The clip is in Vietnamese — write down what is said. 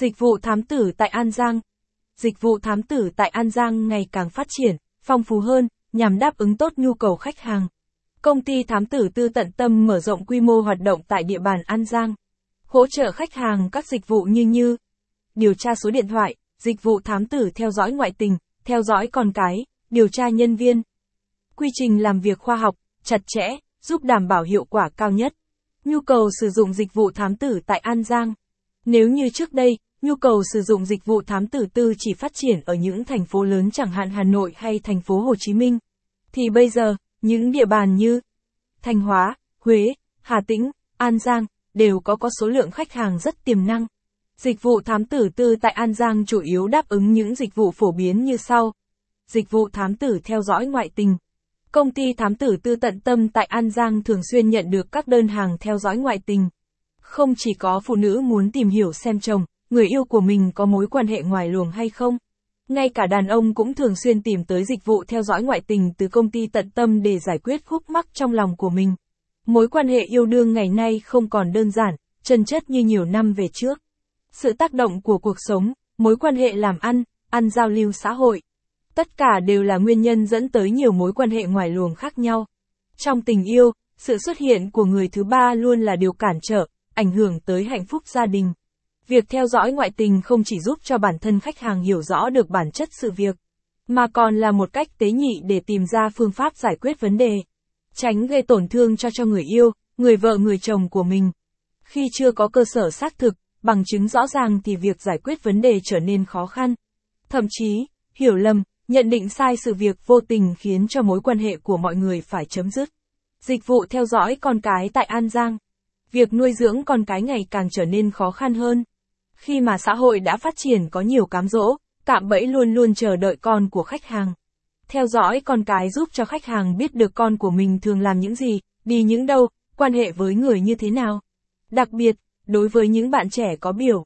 Dịch vụ thám tử tại An Giang Dịch vụ thám tử tại An Giang ngày càng phát triển, phong phú hơn, nhằm đáp ứng tốt nhu cầu khách hàng. Công ty thám tử tư tận tâm mở rộng quy mô hoạt động tại địa bàn An Giang. Hỗ trợ khách hàng các dịch vụ như như điều tra số điện thoại, dịch vụ thám tử theo dõi ngoại tình, theo dõi con cái, điều tra nhân viên. Quy trình làm việc khoa học, chặt chẽ, giúp đảm bảo hiệu quả cao nhất. Nhu cầu sử dụng dịch vụ thám tử tại An Giang. Nếu như trước đây, nhu cầu sử dụng dịch vụ thám tử tư chỉ phát triển ở những thành phố lớn chẳng hạn Hà Nội hay thành phố Hồ Chí Minh, thì bây giờ, những địa bàn như Thanh Hóa, Huế, Hà Tĩnh, An Giang đều có có số lượng khách hàng rất tiềm năng. Dịch vụ thám tử tư tại An Giang chủ yếu đáp ứng những dịch vụ phổ biến như sau. Dịch vụ thám tử theo dõi ngoại tình. Công ty thám tử tư tận tâm tại An Giang thường xuyên nhận được các đơn hàng theo dõi ngoại tình. Không chỉ có phụ nữ muốn tìm hiểu xem chồng, người yêu của mình có mối quan hệ ngoài luồng hay không. Ngay cả đàn ông cũng thường xuyên tìm tới dịch vụ theo dõi ngoại tình từ công ty tận tâm để giải quyết khúc mắc trong lòng của mình. Mối quan hệ yêu đương ngày nay không còn đơn giản, chân chất như nhiều năm về trước. Sự tác động của cuộc sống, mối quan hệ làm ăn, ăn giao lưu xã hội. Tất cả đều là nguyên nhân dẫn tới nhiều mối quan hệ ngoài luồng khác nhau. Trong tình yêu, sự xuất hiện của người thứ ba luôn là điều cản trở, ảnh hưởng tới hạnh phúc gia đình. Việc theo dõi ngoại tình không chỉ giúp cho bản thân khách hàng hiểu rõ được bản chất sự việc, mà còn là một cách tế nhị để tìm ra phương pháp giải quyết vấn đề. Tránh gây tổn thương cho cho người yêu, người vợ người chồng của mình. Khi chưa có cơ sở xác thực, bằng chứng rõ ràng thì việc giải quyết vấn đề trở nên khó khăn. Thậm chí, hiểu lầm, nhận định sai sự việc vô tình khiến cho mối quan hệ của mọi người phải chấm dứt. Dịch vụ theo dõi con cái tại An Giang. Việc nuôi dưỡng con cái ngày càng trở nên khó khăn hơn. Khi mà xã hội đã phát triển có nhiều cám dỗ, cạm bẫy luôn luôn chờ đợi con của khách hàng. Theo dõi con cái giúp cho khách hàng biết được con của mình thường làm những gì, đi những đâu, quan hệ với người như thế nào. Đặc biệt, đối với những bạn trẻ có biểu